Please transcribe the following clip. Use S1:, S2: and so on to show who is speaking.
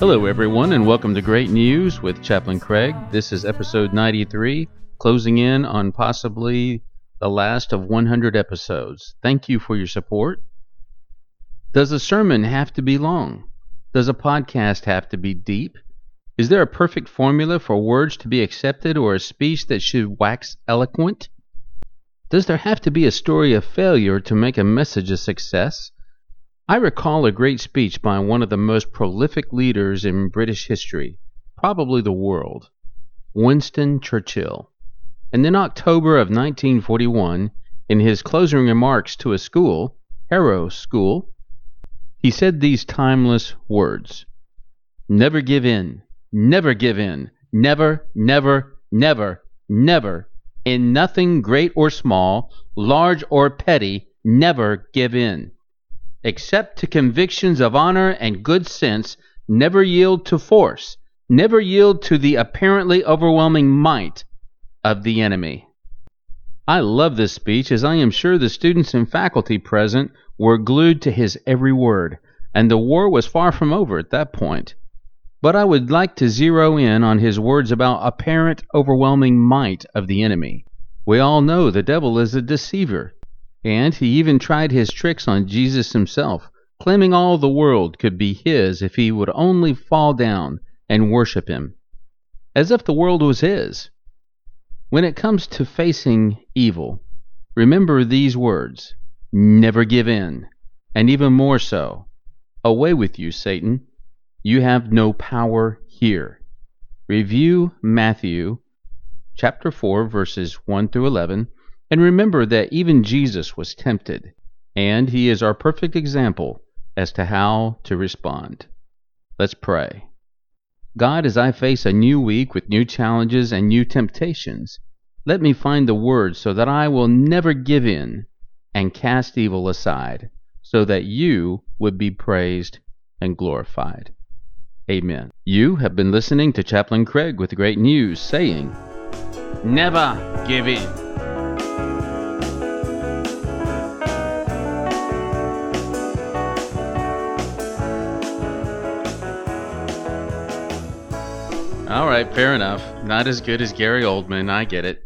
S1: Hello, everyone, and welcome to Great News with Chaplain Craig. This is episode 93, closing in on possibly the last of 100 episodes. Thank you for your support. Does a sermon have to be long? Does a podcast have to be deep? Is there a perfect formula for words to be accepted or a speech that should wax eloquent? Does there have to be a story of failure to make a message a success? I recall a great speech by one of the most prolific leaders in British history, probably the world, Winston Churchill. And in October of 1941, in his closing remarks to a school, Harrow School, he said these timeless words Never give in, never give in, never, never, never, never, in nothing great or small, large or petty, never give in except to convictions of honor and good sense, never yield to force, never yield to the apparently overwhelming might of the enemy. I love this speech as I am sure the students and faculty present were glued to his every word, and the war was far from over at that point. But I would like to zero in on his words about apparent overwhelming might of the enemy. We all know the devil is a deceiver, and he even tried his tricks on Jesus himself, claiming all the world could be his if he would only fall down and worship him, as if the world was his. When it comes to facing evil, remember these words never give in, and even more so, away with you, Satan. You have no power here. Review Matthew chapter 4 verses 1 through 11 and remember that even Jesus was tempted, and he is our perfect example as to how to respond. Let's pray. God, as I face a new week with new challenges and new temptations, let me find the words so that I will never give in and cast evil aside, so that you would be praised and glorified. Amen. You have been listening to Chaplain Craig with great news saying, Never give in. All right, fair enough. Not as good as Gary Oldman. I get it.